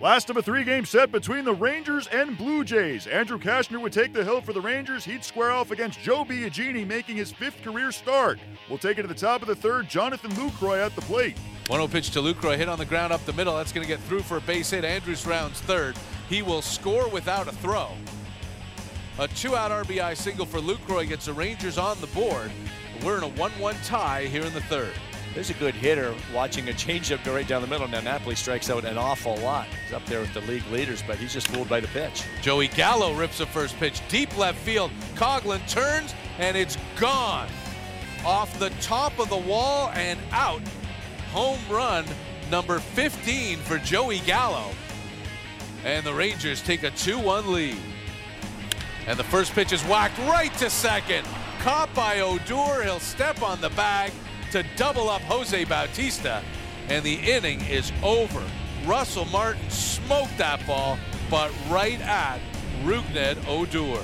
Last of a three game set between the Rangers and Blue Jays. Andrew Cashner would take the hill for the Rangers. He'd square off against Joe Biagini, making his fifth career start. We'll take it to the top of the third. Jonathan Lucroy at the plate. 1 0 pitch to Lucroy, hit on the ground up the middle. That's going to get through for a base hit. Andrus rounds third. He will score without a throw. A two out RBI single for Lucroy gets the Rangers on the board. We're in a 1 1 tie here in the third. There's a good hitter watching a changeup go right down the middle. Now Napoli strikes out an awful lot. He's up there with the league leaders, but he's just fooled by the pitch. Joey Gallo rips the first pitch deep left field. Coghlan turns and it's gone. Off the top of the wall and out. Home run number 15 for Joey Gallo. And the Rangers take a 2 1 lead. And the first pitch is whacked right to second. Caught by Odor. He'll step on the bag to double up Jose Bautista, and the inning is over. Russell Martin smoked that ball, but right at Rougned Odor.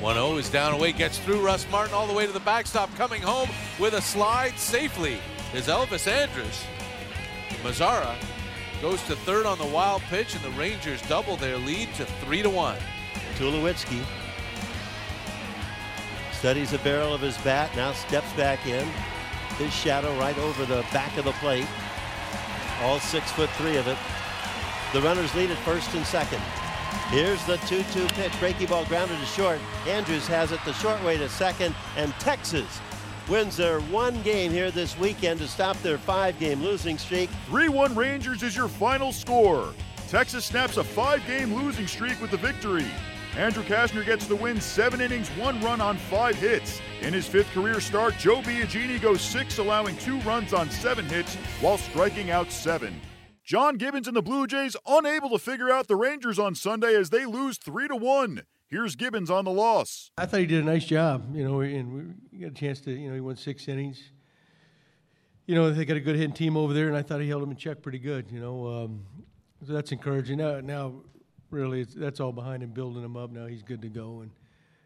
1-0 is down away, gets through Russ Martin all the way to the backstop, coming home with a slide safely is Elvis Andrus. Mazara goes to third on the wild pitch, and the Rangers double their lead to three to one. Tulowitzki studies the barrel of his bat, now steps back in. His shadow right over the back of the plate. All six foot three of it. The runners lead at first and second. Here's the 2-2 pitch. Breaky ball grounded to short. Andrus has it the short way to second. And Texas wins their one game here this weekend to stop their five-game losing streak. 3-1 Rangers is your final score. Texas snaps a five-game losing streak with the victory. Andrew Cashner gets the win, seven innings, one run on five hits. In his fifth career start, Joe Biagini goes six, allowing two runs on seven hits while striking out seven. John Gibbons and the Blue Jays unable to figure out the Rangers on Sunday as they lose three to one. Here's Gibbons on the loss. I thought he did a nice job, you know, and we got a chance to, you know, he won six innings. You know, they got a good hitting team over there, and I thought he held them in check pretty good, you know. Um, so that's encouraging. Now, now really, that's all behind him, building him up. Now he's good to go and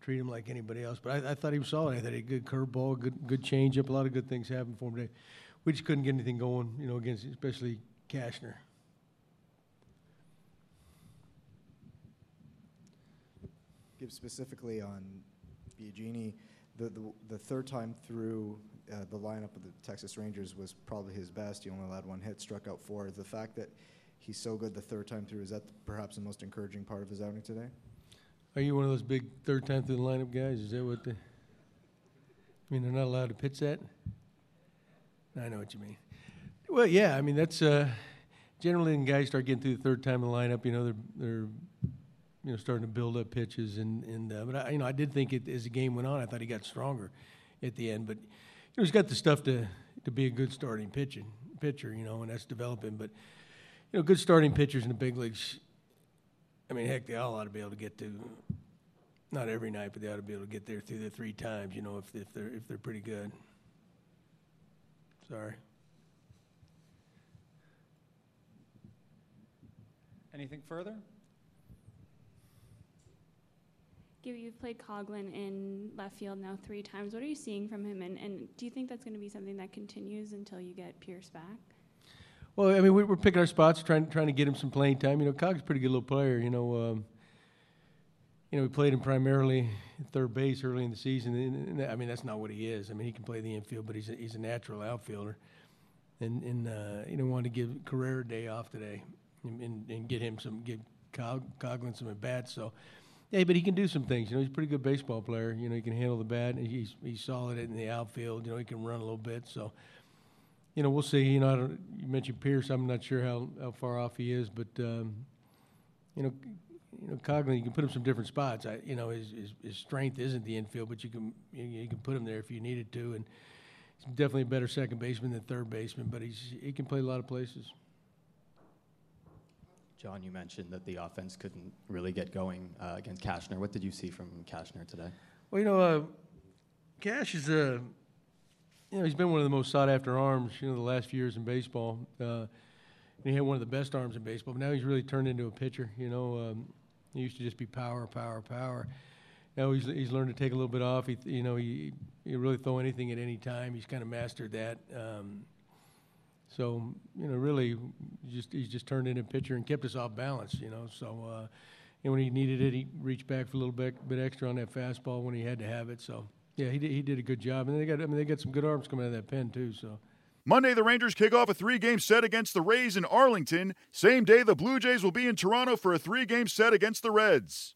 treat him like anybody else. But I, I thought he was solid. I thought he had a good curveball, good good changeup. A lot of good things happened for him today. We just couldn't get anything going, you know, against especially Cashner. Give specifically on Biagini, the, the, the third time through uh, the lineup of the Texas Rangers was probably his best. He only allowed one hit, struck out four. The fact that he's so good the third time through, is that perhaps the most encouraging part of his outing today? Are you one of those big third time through the lineup guys? Is that what the. I mean, they're not allowed to pitch that? I know what you mean. Well, yeah, I mean, that's. Uh, generally, when guys start getting through the third time in the lineup, you know, they're, they're you know, starting to build up pitches. And, and uh, but, I, you know, I did think it, as the game went on, I thought he got stronger at the end. But, you know, he's got the stuff to, to be a good starting pitching, pitcher, you know, and that's developing. But, you know, good starting pitchers in the big leagues, I mean, heck, they all ought to be able to get to, not every night, but they ought to be able to get there through the three times, you know, if, if, they're, if they're pretty good. Sorry. Anything further? Gibby, you've played Coghlan in left field now three times. What are you seeing from him, and, and do you think that's going to be something that continues until you get Pearce back? Well, I mean, we're picking our spots, trying trying to get him some playing time. You know, Cog's a pretty good little player. You know, um, you know, we played him primarily third base early in the season. And, and, I mean, that's not what he is. I mean, he can play the infield, but he's a, he's a natural outfielder. And and uh, you know, wanted to give Carrera a day off today, and, and, and get him some give Cog, Coghlan some at bats. So. Yeah, but he can do some things. You know, he's a pretty good baseball player. You know, he can handle the bat. And he's he's solid in the outfield. You know, he can run a little bit. So, you know, we'll see. You know, you mentioned Pearce. I'm not sure how, how far off he is, but um, you know, you know, Coghlan, you can put him some different spots. I, you know, his, his, his strength isn't the infield, but you can you, you, can put him there if you needed to, and he's definitely a better second baseman than third baseman. But he's he can play a lot of places. John, you mentioned that the offense couldn't really get going uh, against Cashner. What did you see from Cashner today? Well, you know, uh, Cash is a, you know, he's been one of the most sought after arms, you know, the last few years in baseball. Uh, he had one of the best arms in baseball. But now he's really turned into a pitcher. You know, um, he used to just be power, power, power. Now he's he's learned to take a little bit off. He you know he he really throw anything at any time. He's kind of mastered that. Um, so you know, really, just he's just turned into a pitcher and kept us off balance. You know, so. Uh, and when he needed it, he reached back for a little bit, bit extra on that fastball when he had to have it. So, yeah, he did, he did a good job. And they got, I mean, they got some good arms coming out of that pen too. So, Monday, the Rangers kick off a three game set against the Rays in Arlington. Same day, the Blue Jays will be in Toronto for a three game set against the Reds.